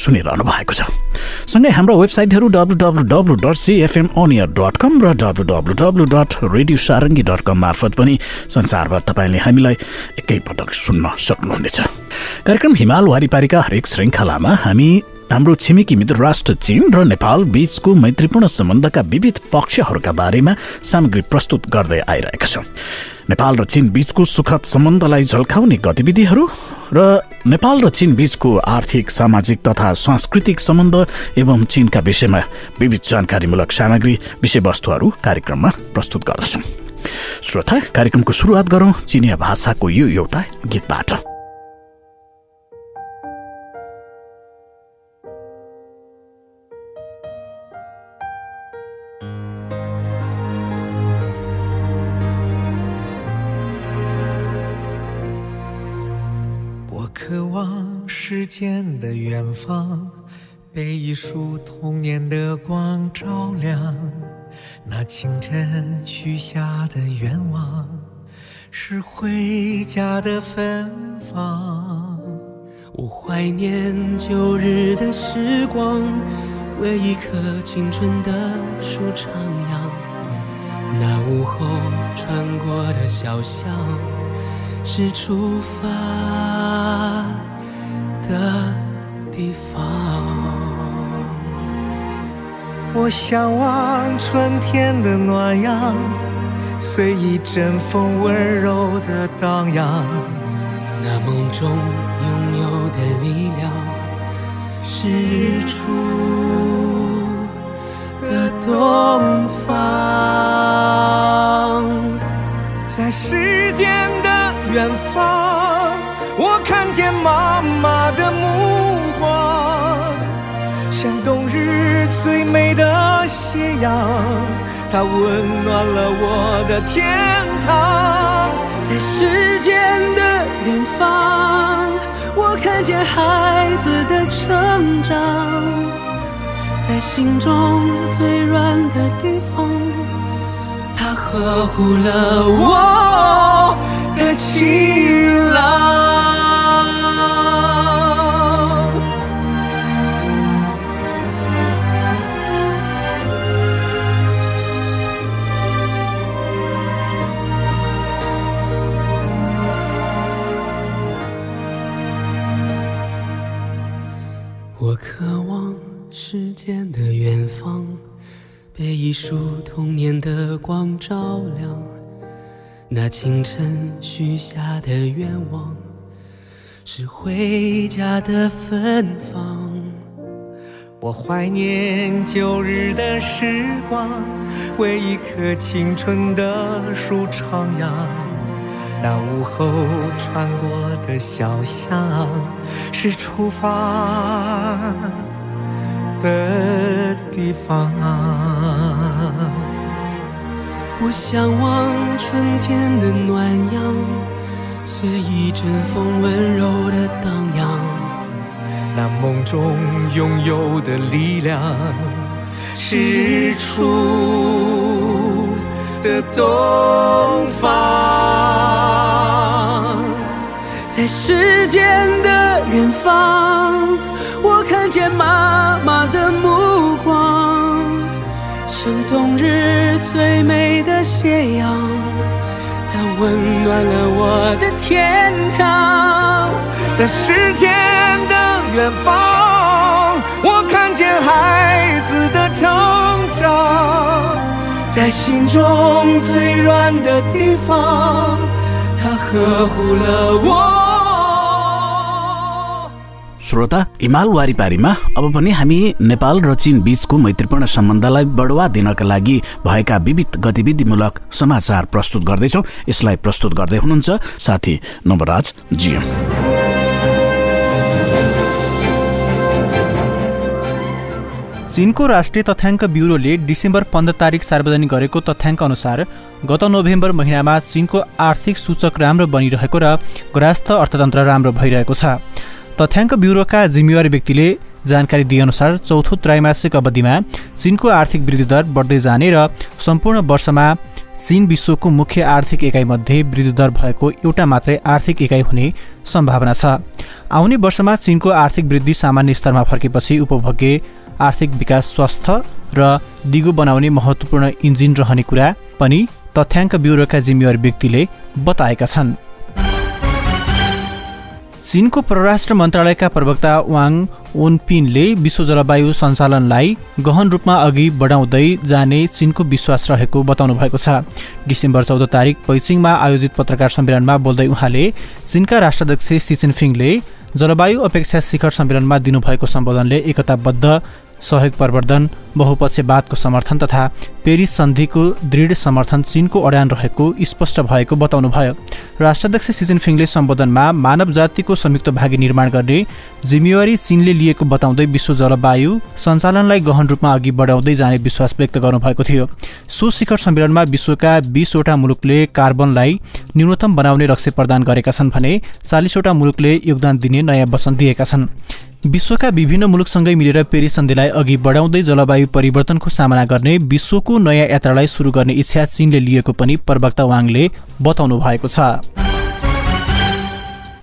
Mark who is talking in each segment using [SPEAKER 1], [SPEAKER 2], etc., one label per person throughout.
[SPEAKER 1] सुनिरहनु भएको छ। सँगै हाम्रो वेबसाइटहरू W W W dot CFM अनियर dot com र W W W dot radio Sarangi dot com मार्फत पनि संसारभर तपाईँले हामीलाई एकैपटक सुन्न सक्नुहुनेछ। कार्यक्रम हिमाल वारिपारीका हरेक श्रृङ्खलामा हामी हाम्रो छिमेकी मित्र राष्ट्र चीन र नेपाल बीचको मैत्रीपूर्ण सम्बन्धका विविध पक्षहरूका बारेमा सामग्री प्रस्तुत गर्दै आइरहेका छौँ। नेपाल र चीन बीचको सुखद सम्बन्धलाई झल्काउने गतिविधिहरू र नेपाल र चीन बीचको आर्थिक सामाजिक तथा सांस्कृतिक सम्बन्ध एवं चीनका विषयमा विविध जानकारीमूलक सामग्री विषयवस्तुहरू कार्यक्रममा प्रस्तुत गर्दछौँ। श्रोता कार्यक्रमको सुरुवात गरौँ चिनिया भाषाको यो एउटा गीतबाट।
[SPEAKER 2] 间的远方，被一束童年的光照亮。那清晨许下的愿望，是回家的芬芳。
[SPEAKER 3] 我怀念旧日的时光，为一棵青春的树徜徉。那午后穿过的小巷。是出发的地方。
[SPEAKER 2] 我向往春天的暖阳，随一阵风温柔的荡漾。
[SPEAKER 3] 那梦中拥有的力量，是日出的东方，
[SPEAKER 2] 在时间的。远方，我看见妈妈的目光，像冬日最美的斜阳，它温暖了我的天堂。
[SPEAKER 3] 在时间的远方，我看见孩子的成长，在心中最软的地方，它呵护了我。的晴朗。我渴望时间的远方，被一束童年的光照亮。那清晨许下的愿望，是回家的芬芳。
[SPEAKER 2] 我怀念旧日的时光，为一棵青春的树徜徉。那午后穿过的小巷，是出发的地方。
[SPEAKER 3] 我向往春天的暖阳，随一阵风温柔的荡漾。
[SPEAKER 2] 那梦中拥有的力量，是日出的东方。
[SPEAKER 3] 在时间的远方，我看见妈妈的目。像冬日最美的斜阳，它温暖了我的天堂。
[SPEAKER 2] 在时间的远方，我看见孩子的成长，在心中最软的地方，它呵护了我。
[SPEAKER 1] श्रोता हिमाल वारिपारीमा अब पनि हामी नेपाल र चीन बीचको मैत्रीपूर्ण सम्बन्धलाई बढुवा दिनका लागि भएका विविध गतिविधिमूलक समाचार प्रस्तुत गर्दैछौ। यसलाई प्रस्तुत गर्दै हुनुहुन्छ साथी नवराज जिएम
[SPEAKER 4] चीनको राष्ट्रिय तथ्याङ्क ब्युरोले डिसेम्बर पन्ध्र तारिक सार्वजनिक गरेको तथ्याङ्क अनुसार गत नोभेम्बर महिनामा चीनको आर्थिक सूचक राम्रो बनिरहेको र ग्रास्थ अर्थतन्त्र राम्रो भइरहेको छ। तथ्याङ्क ब्युरोका जिम्मेवारी व्यक्तिले जानकारी दिएअनुसार चौथो त्रैमासिक अवधिमा चीनको आर्थिक वृद्धि दर बढ्दै जाने र सम्पूर्ण वर्षमा चीन विश्वको मुख्य आर्थिक एकाइमध्ये वृद्धि दर भएको एउटा मात्रै आर्थिक एकाइ हुने सम्भावना छ। आउने वर्षमा चीनको आर्थिक वृद्धि सामान्य स्तरमा फर्केपछि उपभोग्य आर्थिक विकास स्वस्थ र दिगो बनाउने महत्त्वपूर्ण इन्जिन रहने कुरा पनि तथ्याङ्क ब्युरोका जिम्मेवारी व्यक्तिले बताएका छन्। चीनको परराष्ट्र मन्त्रालयका प्रवक्ता वाङ ओनपिनले विश्व जलवायु सञ्चालनलाई गहन रूपमा अघि बढाउँदै जाने चीनको विश्वास रहेको बताउनु भएको छ। डिसेम्बर चौध तारिक पैचिङमा आयोजित पत्रकार सम्मेलनमा बोल्दै उहाँले चीनका राष्ट्राध्यक्ष सी जिनपिङले जलवायु अपेक्षा शिखर सम्मेलनमा दिनुभएको सम्बोधनले एकताबद्ध सहयोग प्रवर्धन बहुपक्षवादको समर्थन तथा पेरिस सन्धिको दृढ समर्थन चीनको अडान रहेको स्पष्ट भएको बताउनुभयो। राष्ट्राध्यक्ष सी जिनपिङले सम्बोधनमा मानव जातिको संयुक्त भागी निर्माण गर्ने जिम्मेवारी चीनले लिएको बताउँदै विश्व जलवायु सञ्चालनलाई गहन रूपमा अघि बढाउँदै जाने विश्वास व्यक्त गर्नुभएको थियो। सो शिखर सम्मेलनमा विश्वका बीसवटा मुलुकले कार्बनलाई न्यूनतम बनाउने लक्ष्य प्रदान गरेका छन् भने चालिसवटा मुलुकले योगदान दिने नयाँ वचन दिएका छन्। विश्वका विभिन्न मुलुकसँगै मिलेर पेरिस सन्धिलाई अघि बढाउँदै जलवायु परिवर्तनको सामना गर्ने विश्वको नयाँ यात्रालाई सुरु गर्ने इच्छा चीनले लिएको पनि प्रवक्ता वाङले बताउनु भएको छ।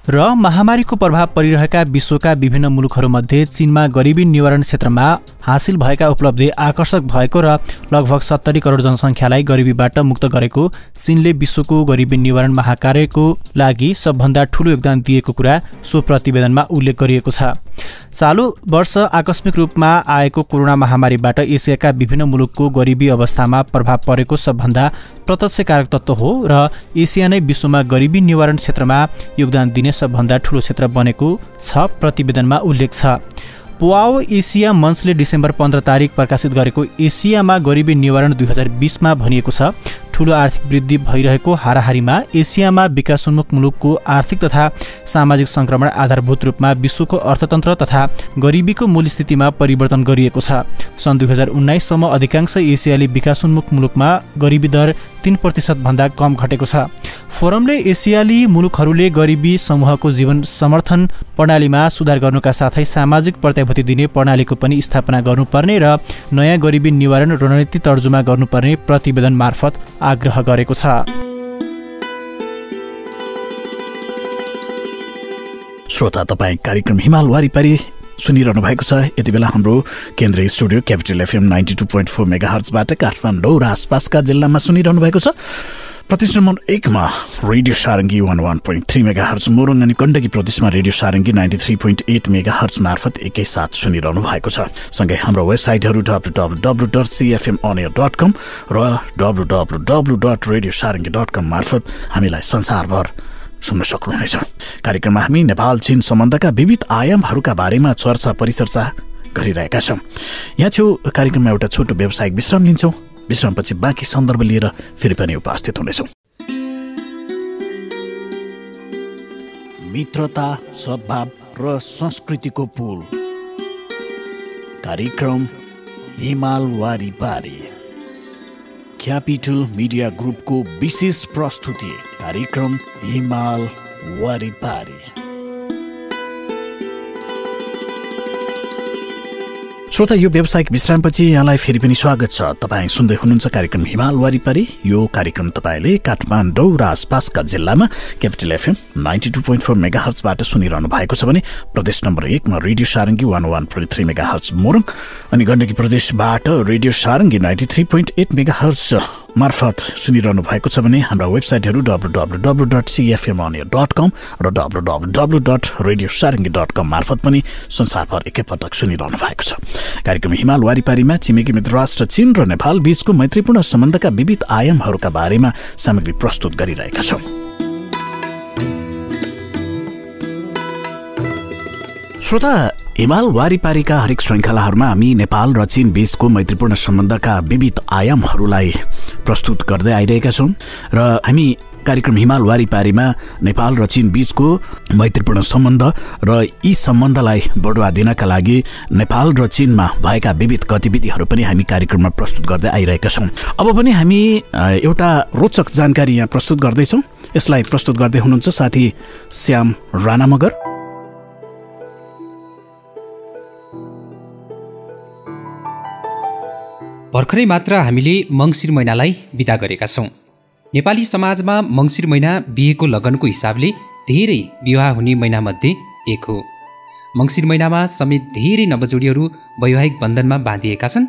[SPEAKER 4] र महामारीको प्रभाव परिरहेका विश्वका विभिन्न मुलुकहरूमध्ये चीनमा गरिबी निवारण क्षेत्रमा हासिल भएका उपलब्धि आकर्षक भएको र लगभग सत्तरी करोड जनसङ्ख्यालाई गरिबीबाट मुक्त गरेको चीनले विश्वको गरिबी निवारण महाकार्यको लागि सबभन्दा ठूलो योगदान दिएको कुरा सो प्रतिवेदनमा उल्लेख गरिएको छ। चालु वर्ष आकस्मिक रूपमा आएको कोरोना महामारीबाट एसियाका विभिन्न मुलुकको गरिबी अवस्थामा प्रभाव परेको सबभन्दा प्रत्यक्ष कारक तत्व हो र एसिया नै विश्वमा गरिबी निवारण क्षेत्रमा योगदान दिने सबभन्दा ठूलो क्षेत्र बनेको छ प्रतिवेदनमा उल्लेख छ। पोआओ एसिया मञ्चले डिसेम्बर पन्ध्र तारिक प्रकाशित गरेको एसियामा गरिबी निवारण दुई हजार बिसमा भनिएको छ। ठूलो आर्थिक वृद्धि भइरहेको हाराहारीमा एसियामा विकासोन्मुख मुलुकको आर्थिक तथा सामाजिक सङ्क्रमण आधारभूत रूपमा विश्वको अर्थतन्त्र तथा गरिबीको मूल स्थितिमा परिवर्तन गरिएको छ। सन् दुई हजार उन्नाइससम्म अधिकांश एसियाली विकासोन्मुख मुलुकमा गरिबी दर तीन प्रतिशतभन्दा कम घटेको छ। फोरमले एसियाली मुलुकहरूले गरिबी समूहको जीवन समर्थन प्रणालीमा सुधार गर्नुका साथै सामाजिक प्रत्याभूति दिने प्रणालीको पनि स्थापना गर्नुपर्ने र नयाँ गरिबी निवारण रणनीति तर्जुमा गर्नुपर्ने प्रतिवेदन मार्फत आग्रह गरेको छ।
[SPEAKER 1] श्रोता तपाईँ कार्यक्रम हिमाल वारिपारी सुनिरहनु भएको छ। यति बेला हाम्रो केन्द्रीय studio capital FM ninety two point four mega हर्चबाट Kathmandu र आसपासका जिल्लामा सुनिरहनु भएको छ। प्रदेश नम्बर एकमा radio Sarangi one one point three mega hertz Morang अनि गण्डकी प्रदेशमा radio Sarangi ninety three point eight mega hertz मार्फत एकैसाथ सुनिरहनु भएको छ। सँगै हाम्रो वेबसाइटहरू W W W dot CFM अनियर dot com र W W W dot radio Sarangi dot com मार्फत हामीलाई संसारभर सुन्न सक्नुहुनेछ। कार्यक्रममा हामी नेपाल चीन सम्बन्धका विविध आयामहरूका बारेमा चर्चा परिचर्चा गरिरहेका छौँ। यहाँ छेउ कार्यक्रममा एउटा छोटो व्यावसायिक विश्राम लिन्छौँ। विश्रामपछि बाँकी सन्दर्भ लिएर फेरि पनि उपस्थित हुनेछौँ। मित्रता सद्भाव र संस्कृतिको पुल। कार्यक्रम हिमाल वारिपारी क्यापिटल मिडिया ग्रुपको विशेष प्रस्तुति कार्यक्रम हिमाल वारिपारी श्रोता यो व्यावसायिक विश्रामपछि यहाँलाई फेरि पनि स्वागत छ। तपाईँ सुन्दै हुनुहुन्छ कार्यक्रम हिमाल वारिपारी। यो कार्यक्रम तपाईँले काठमाडौँ र आसपासका जिल्लामा capital FM ninety two point four mega हर्चबाट सुनिरहनु भएको छ भने प्रदेश नम्बर एकमा radio Sarangi one one point three mega hertz Morang अनि गण्डकी प्रदेशबाट radio Sarangi ninety three point eight mega hertz मार्फत सुनिरहनु भएको छ भने हाम्रा वेबसाइटहरू डब्लु डब्लु डब्लु डट सिएफएमअनियर डट कम र W W W dot radio Sarangi dot com मार्फत पनि संसारभर एकैपटक सुनिरहनु भएको छ। कार्यक्रम हिमाल वारिपारीमा छिमेकी मित्र राष्ट्र चीन र नेपाल बीचको मैत्रीपूर्ण सम्बन्धका विविध आयामहरूका बारेमा सामग्री प्रस्तुत गरिरहेका छौँ। श्रोता हिमाल वारिपारीका हरेक श्रृङ्खलाहरूमा हामी नेपाल र चीन बीचको मैत्रीपूर्ण सम्बन्धका विविध आयामहरूलाई प्रस्तुत गर्दै आइरहेका छौँ र हामी कार्यक्रम हिमाल वारिपारीमा नेपाल र चीन बीचको मैत्रीपूर्ण सम्बन्ध र यी सम्बन्धलाई बढुवा दिनका लागि नेपाल र चीनमा भएका विविध गतिविधिहरू पनि हामी कार्यक्रममा प्रस्तुत गर्दै आइरहेका छौँ। अब पनि हामी एउटा रोचक जानकारी यहाँ प्रस्तुत गर्दैछौँ। यसलाई प्रस्तुत गर्दै हुनुहुन्छ साथी श्याम राणा मगर
[SPEAKER 5] भर्खरै मात्र हामीले मङ्सिर महिनालाई विदा गरेका छौँ। नेपाली समाजमा मङ्सिर महिना बिहेको लगनको हिसाबले धेरै विवाह हुने महिनामध्ये एक हो। मङ्सिर महिनामा समेत धेरै नवजोडीहरू वैवाहिक बन्धनमा बाँधिएका छन्।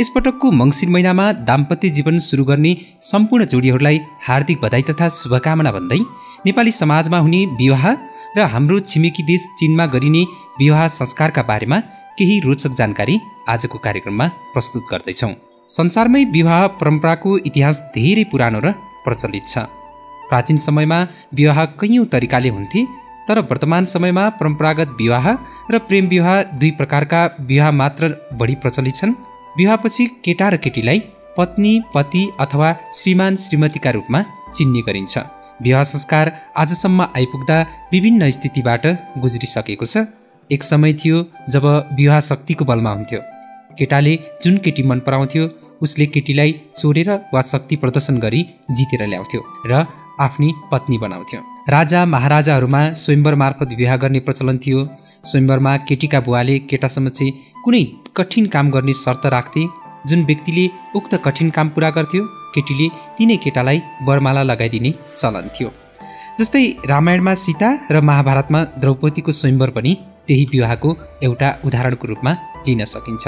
[SPEAKER 5] यसपटकको मङ्सिर महिनामा दाम्पत्य जीवन सुरु गर्ने सम्पूर्ण जोडीहरूलाई हार्दिक बधाई तथा शुभकामना भन्दै नेपाली समाजमा हुने विवाह र हाम्रो छिमेकी देश चिनमा गरिने विवाह संस्कारका बारेमा केही रोचक जानकारी आजको कार्यक्रममा प्रस्तुत गर्दैछौँ। संसारमै विवाह परम्पराको इतिहास धेरै पुरानो र प्रचलित छ। प्राचीन समयमा विवाह कैयौँ तरिकाले हुन्थे तर वर्तमान समयमा परम्परागत विवाह र प्रेम विवाह दुई प्रकारका विवाह मात्र बढी प्रचलित छन्। विवाहपछि केटा र केटीलाई पत्नी पति अथवा श्रीमान श्रीमतीका रूपमा चिन्ने गरिन्छ। विवाह संस्कार आजसम्म आइपुग्दा विभिन्न स्थितिबाट गुज्रिसकेको छ। एक समय थियो जब विवाह शक्तिको बलमा हुन्थ्यो। केटाले जुन केटी मन पराउँथ्यो उसले केटीलाई चोरेर वा शक्ति प्रदर्शन गरी जितेर ल्याउँथ्यो र आफ्नी पत्नी बनाउँथ्यो। राजा महाराजाहरूमा स्वयम्वर मार्फत विवाह गर्ने प्रचलन थियो। स्वयम्वरमा केटीका बुवाले केटासम्म कुनै कठिन काम गर्ने शर्त राख्थे। जुन व्यक्तिले उक्त कठिन काम पुरा गर्थ्यो केटीले तिनै केटालाई वरमाला लगाइदिने चलन थियो। जस्तै रामायणमा सीता र महाभारतमा द्रौपदीको स्वयम्वर पनि त्यही विवाहको एउटा उदाहरणको रूपमा लिन सकिन्छ।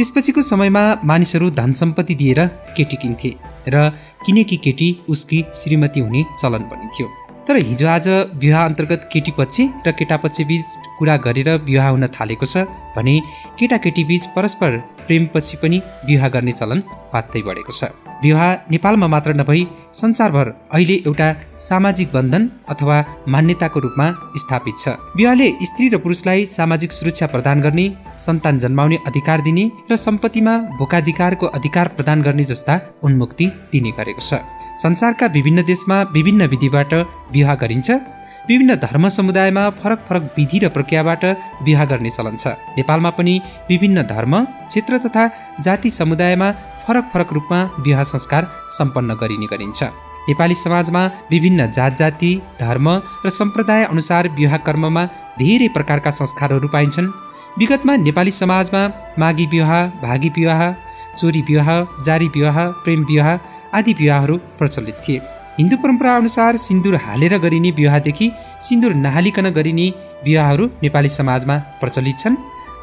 [SPEAKER 5] त्यसपछिको समयमा मानिसहरू धन सम्पत्ति दिएर केटी किन्थे र किनेकी केटी उसकी श्रीमती हुने चलन पनि थियो। तर हिजो आज विवाह अन्तर्गत केटी पक्ष र केटा पक्षबीच कुरा गरेर विवाह हुन थालेको छ भने केटाकेटी बीच परस्पर प्रेमपछि पनि विवाह गर्ने चलन पात्तै बढेको छ। विवाह नेपालमा मात्र नभई संसारभर अहिले एउटा सामाजिक बन्धन अथवा मान्यताको रूपमा स्थापित छ। विवाहले स्त्री र पुरुषलाई सामाजिक सुरक्षा प्रदान गर्ने सन्तान जन्माउने अधिकार दिने र सम्पत्तिमा भोकाधिकारको अधिकार प्रदान गर्ने जस्ता उन्मुक्ति दिने गरेको छ। संसारका विभिन्न देशमा विभिन्न विधिबाट विवाह गरिन्छ। विभिन्न धर्म समुदायमा फरक फरक विधि र प्रक्रियाबाट विवाह गर्ने चलन छ। नेपालमा पनि विभिन्न धर्म क्षेत्र तथा जाति समुदायमा फरक फरक रूपमा विवाह संस्कार सम्पन्न गरिने गरिन्छ। नेपाली समाजमा विभिन्न जात जाति धर्म र सम्प्रदाय अनुसार विवाह कर्ममा धेरै प्रकारका संस्कारहरू पाइन्छन्। विगतमा नेपाली समाजमा माघी विवाह भागी विवाह चोरी विवाह जारी विवाह प्रेम विवाह आदि विवाहहरू प्रचलित थिए। हिन्दू परम्परा अनुसार सिन्दुर हालेर गरिने विवाहदेखि सिन्दुर नहालिकन गरिने विवाहहरू नेपाली समाजमा प्रचलित छन्।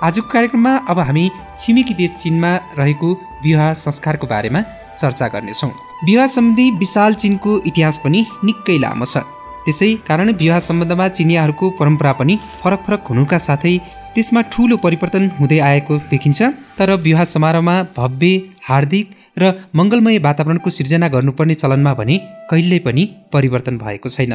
[SPEAKER 5] आजको कार्यक्रममा अब हामी छिमेकी देश चिनमा रहेको विवाह संस्कारको बारेमा चर्चा गर्नेछौँ। विवाह सम्बन्धी विशाल चिनको इतिहास पनि निकै लामो छ। त्यसै कारण विवाह सम्बन्धमा चिनियाहरूको परम्परा पनि फरक फरक हुनुका साथै त्यसमा ठुलो परिवर्तन हुँदै आएको देखिन्छ। तर विवाह समारोहमा भव्य हार्दिक र मङ्गलमय वातावरणको सिर्जना गर्नुपर्ने चलनमा भने कहिल्यै पनि परिवर्तन भएको छैन।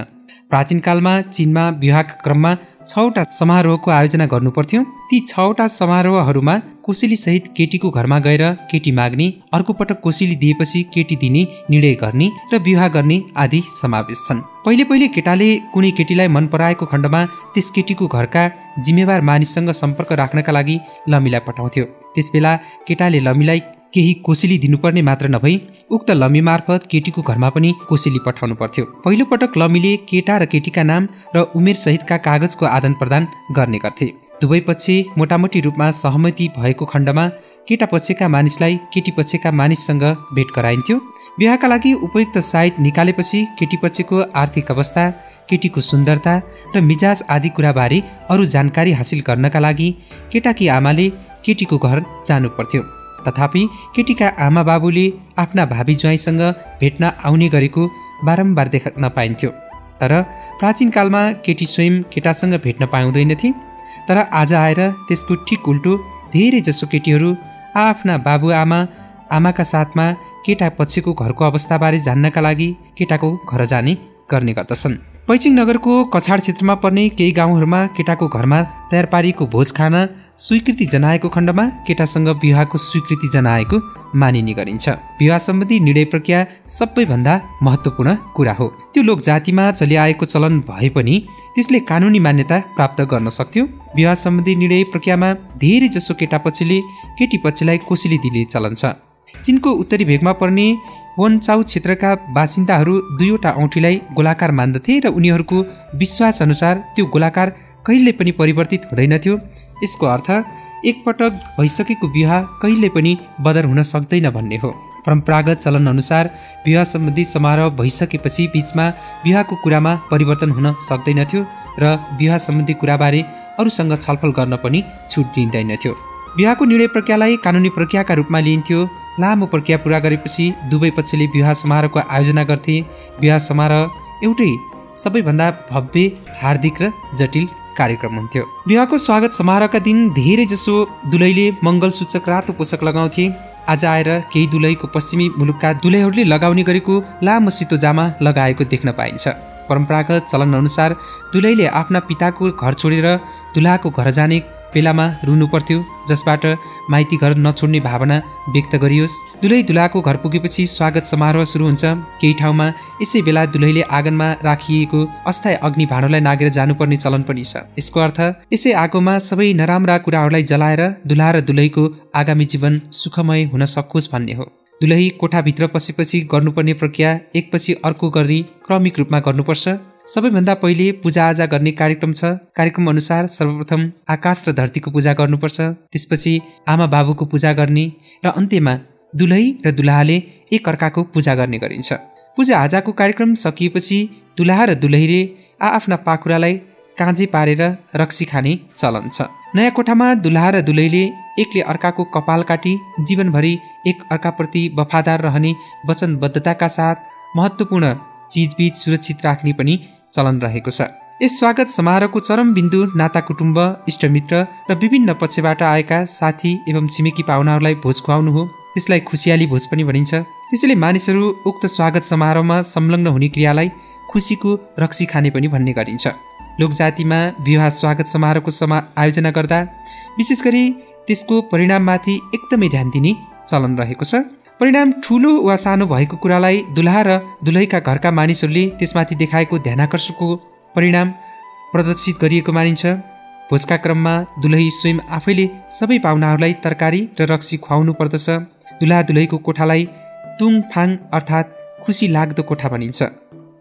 [SPEAKER 5] प्राचीन कालमा चिनमा विवाहका क्रममा छवटा समारोहको आयोजना गर्नुपर्थ्यो। ती छवटा समारोहहरूमा कोसेली सहित केटीको घरमा गएर केटी माग्ने अर्को पटक कोसेली दिएपछि केटी दिने निर्णय गर्ने र विवाह गर्ने आदि समावेश छन्। पहिले पहिले केटाले कुनै केटीलाई मन पराएको खण्डमा त्यस केटीको घरका जिम्मेवार मानिससँग सम्पर्क राख्नका लागि लमीलाई पठाउँथ्यो। त्यसबेला केटाले लमीलाई केही कोसेली दिनुपर्ने मात्र नभई उक्त लमी मार्फत केटीको घरमा पनि कोसेली पठाउनु पर्थ्यो। पहिलो पटक लमीले केटा र केटीका नाम र उमेर सहितका कागजको आदान प्रदान गर्ने गर्थे। दुवै पक्ष मोटामोटी रूपमा सहमति भएको खण्डमा केटा पक्षका मानिसलाई केटी पक्षका मानिससँग भेट गराइन्थ्यो। विवाहका लागि उपयुक्त साइत निकालेपछि केटी पक्षको आर्थिक अवस्था केटीको सुन्दरता र मिजाज आदि कुराबारे अरू जानकारी हासिल गर्नका लागि केटाकी आमाले केटीको घर जानु पर्थ्यो। तथापि केटीका आमा बाबुले आफ्ना भावी ज्वाइँसँग भेट्न आउने गरेको बारम्बार देख्न पाइन्थ्यो। तर प्राचीन कालमा केटी स्वयं केटासँग भेट्न पाउँदैनथे। तर आज आएर त्यसको ठिक उल्टो धेरै जसो केटीहरू आफ्ना बाबुआमा आमाका साथमा केटा पछिको घरको अवस्थाबारे जान्नका लागि केटाको घर जाने गर्ने गर्दछन्। पैचिङ नगरको कछाड क्षेत्रमा पर्ने केही गाउँहरूमा केटाको घरमा तयार पारिएको भोज खान स्वीकृति जनाएको खण्डमा केटासँग विवाहको स्वीकृति जनाएको मानिने गरिन्छ। विवाह सम्बन्धी निर्णय प्रक्रिया सबैभन्दा महत्त्वपूर्ण कुरा हो। त्यो लोक जातिमा चलिआएको चलन भए पनि त्यसले कानुनी मान्यता प्राप्त गर्न सक्थ्यो। विवाह सम्बन्धी निर्णय प्रक्रियामा धेरै जसो केटा पक्षले केटी पक्षलाई कोसिली दिने चलन छ। चिनको उत्तरी भेगमा पर्ने वनचाउ क्षेत्रका बासिन्दाहरू दुईवटा औँठीलाई गोलाकार मान्दथे र उनीहरूको विश्वास अनुसार त्यो गोलाकार कहिले पनि परिवर्तित हुँदैनथ्यो। यसको अर्थ एकपटक भइसकेको विवाह कहिले पनि बदर हुन सक्दैन भन्ने हो। परम्परागत चलन अनुसार विवाह सम्बन्धी समारोह भइसकेपछि बिचमा विवाहको कुरामा परिवर्तन हुन सक्दैनथ्यो र विवाह सम्बन्धी कुराबारे अरूसँग छलफल गर्न पनि छुट दिइँदैनथ्यो। विवाहको निर्णय प्रक्रियालाई कानुनी प्रक्रियाका रूपमा लिइन्थ्यो। लामो प्रक्रिया पुरा गरेपछि दुवै पक्षले विवाह समारोहको आयोजना गर्थे। विवाह समारोह एउटै सबैभन्दा भव्य हार्दिक र जटिल कार्यक्रम हुन्थ्यो। विवाहको स्वागत समारोहका दिन धेरै जसो दुलैले मङ्गलसूचक रातो पोसाक लगाउँथे। आज आएर केही दुलैको पश्चिमी मुलुकका दुलैहरूले लगाउने गरेको लामो सितो जामा लगाएको देख्न पाइन्छ। परम्परागत चलन अनुसार दुलैले आफ्ना पिताको घर छोडेर दुलाको घर जाने बेलामा रुनु पर्थ्यो जसबाट माइती घर नछोड्ने भावना व्यक्त गरियोस्। दुलै दुलाको घर पुगेपछि स्वागत समारोह सुरु हुन्छ। केही ठाउँमा यसै बेला दुलैले आँगनमा राखिएको अस्थायी अग्नि भाँडोलाई नागेर जानुपर्ने चलन पनि छ। यसको अर्थ यसै आगोमा सबै नराम्रा कुराहरूलाई जलाएर दुला र दुलैको आगामी जीवन सुखमय हुन सकोस् भन्ने हो। दुलही कोठाभित्र पसेपछि गर्नुपर्ने प्रक्रिया एकपछि अर्को गरी क्रमिक रूपमा गर्नुपर्छ। सबैभन्दा पहिले पूजाआजा गर्ने कार्यक्रम छ। कार्यक्रम अनुसार सर्वप्रथम आकाश र धरतीको पूजा गर्नुपर्छ। त्यसपछि आमा बाबुको पूजा गर्ने र अन्त्यमा दुलही र दुलाहाले एक अर्काको पूजा गर्ने गरिन्छ। पूजा आजाको कार्यक्रम सकिएपछि दुलाहा र दुलहीले आआफ्ना पाखुरालाई काँझे पारेर रक्सी खाने चलन छ। नयाँ कोठामा दुलाहा र दुलहीले एकले अर्काको कपाल काटी जीवनभरि एक अर्काप्रति वफादार रहने वचनबद्धताका साथ महत्त्वपूर्ण चिजबिज सुरक्षित राख्ने पनि चलन रहेको छ। यस स्वागत समारोहको चरम बिन्दु नाता कुटुम्ब इष्टमित्र र विभिन्न पक्षबाट आएका साथी एवं छिमेकी पाहुनाहरूलाई भोज खुवाउनु हो। त्यसलाई खुसियाली भोज पनि भनिन्छ। त्यसैले मानिसहरू उक्त स्वागत समारोहमा संलग्न हुने क्रियालाई खुसीको रक्सी खाने पनि भन्ने गरिन्छ। लोकजातिमा विवाह स्वागत समारोहको समा आयोजना गर्दा विशेष गरी त्यसको परिणाममाथि एकदमै ध्यान दिने चलन रहेको छ। परिणाम ठुलो वा सानो भएको कुरालाई दुलहा र दुलैका घरका मानिसहरूले त्यसमाथि देखाएको ध्यानकर्षको परिणाम प्रदर्शित गरिएको मानिन्छ। भोजका क्रममा दुलही स्वयं आफैले सबै पाहुनाहरूलाई तरकारी र रक्सी खुवाउनु पर्दछ। दुलहा दुलहीको कोठालाई तुङफाङ अर्थात् खुसी लाग्दो कोठा भनिन्छ।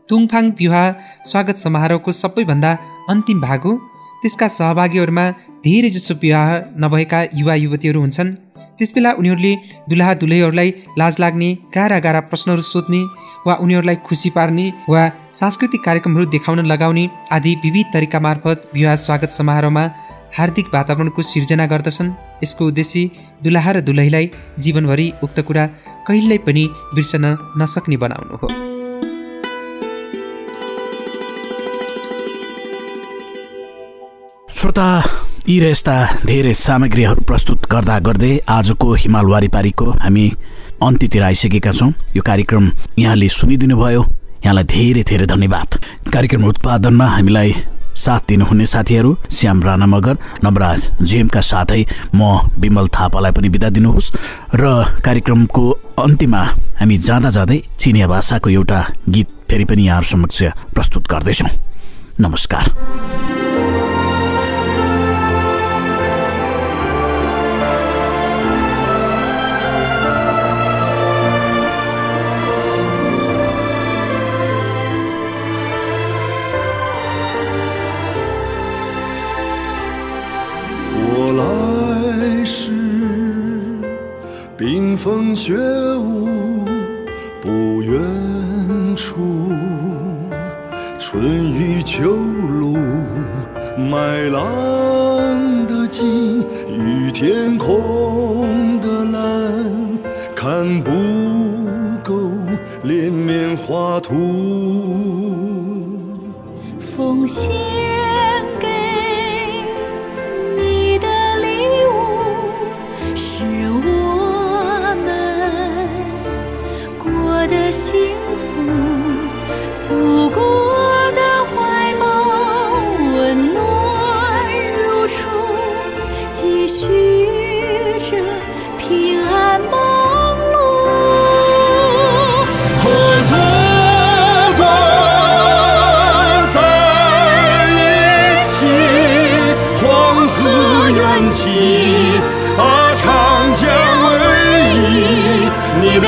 [SPEAKER 5] तुङफाङ विवाह स्वागत समारोहको सबैभन्दा अन्तिम भाग हो। त्यसका सहभागीहरूमा धेरै जसो विवाह नभएका युवा युवतीहरू हुन्छन्। त्यसबेला उनीहरूले दुलहा दुलहीहरूलाई लाज लाग्ने गाह्रा गाह्रा प्रश्नहरू सोध्ने वा उनीहरूलाई खुसी पार्ने वा सांस्कृतिक कार्यक्रमहरू देखाउन लगाउने आदि विविध तरिका मार्फत विवाह स्वागत समारोहमा हार्दिक वातावरणको सिर्जना गर्दछन्। यसको उद्देश्य दुलहा र दुलहीलाई जीवनभरि उक्त कुरा कहिल्यै पनि बिर्सन नसक्ने बनाउनु हो।
[SPEAKER 1] श्रोता यी र यस्ता धेरै सामग्रीहरू प्रस्तुत गर्दा गर्दै आजको हिमाल वारिपारीको हामी अन्त्यतिर आइसकेका छौँ। यो कार्यक्रम यहाँले सुनिदिनु भयो यहाँलाई धेरै धेरै धन्यवाद। कार्यक्रम उत्पादनमा हामीलाई साथ दिनुहुने साथीहरू श्याम राणा मगर नवराज जेएमका साथै म विमल थापालाई पनि बिदा दिनुहोस्। र कार्यक्रमको अन्त्यमा हामी जाँदा जाँदै चिनिया भाषाको एउटा गीत फेरि पनि यहाँहरू समक्ष प्रस्तुत गर्दैछौँ। नमस्कार।
[SPEAKER 6] 连绵画图
[SPEAKER 7] 奉献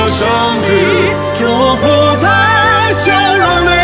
[SPEAKER 6] 生日祝福在笑容里。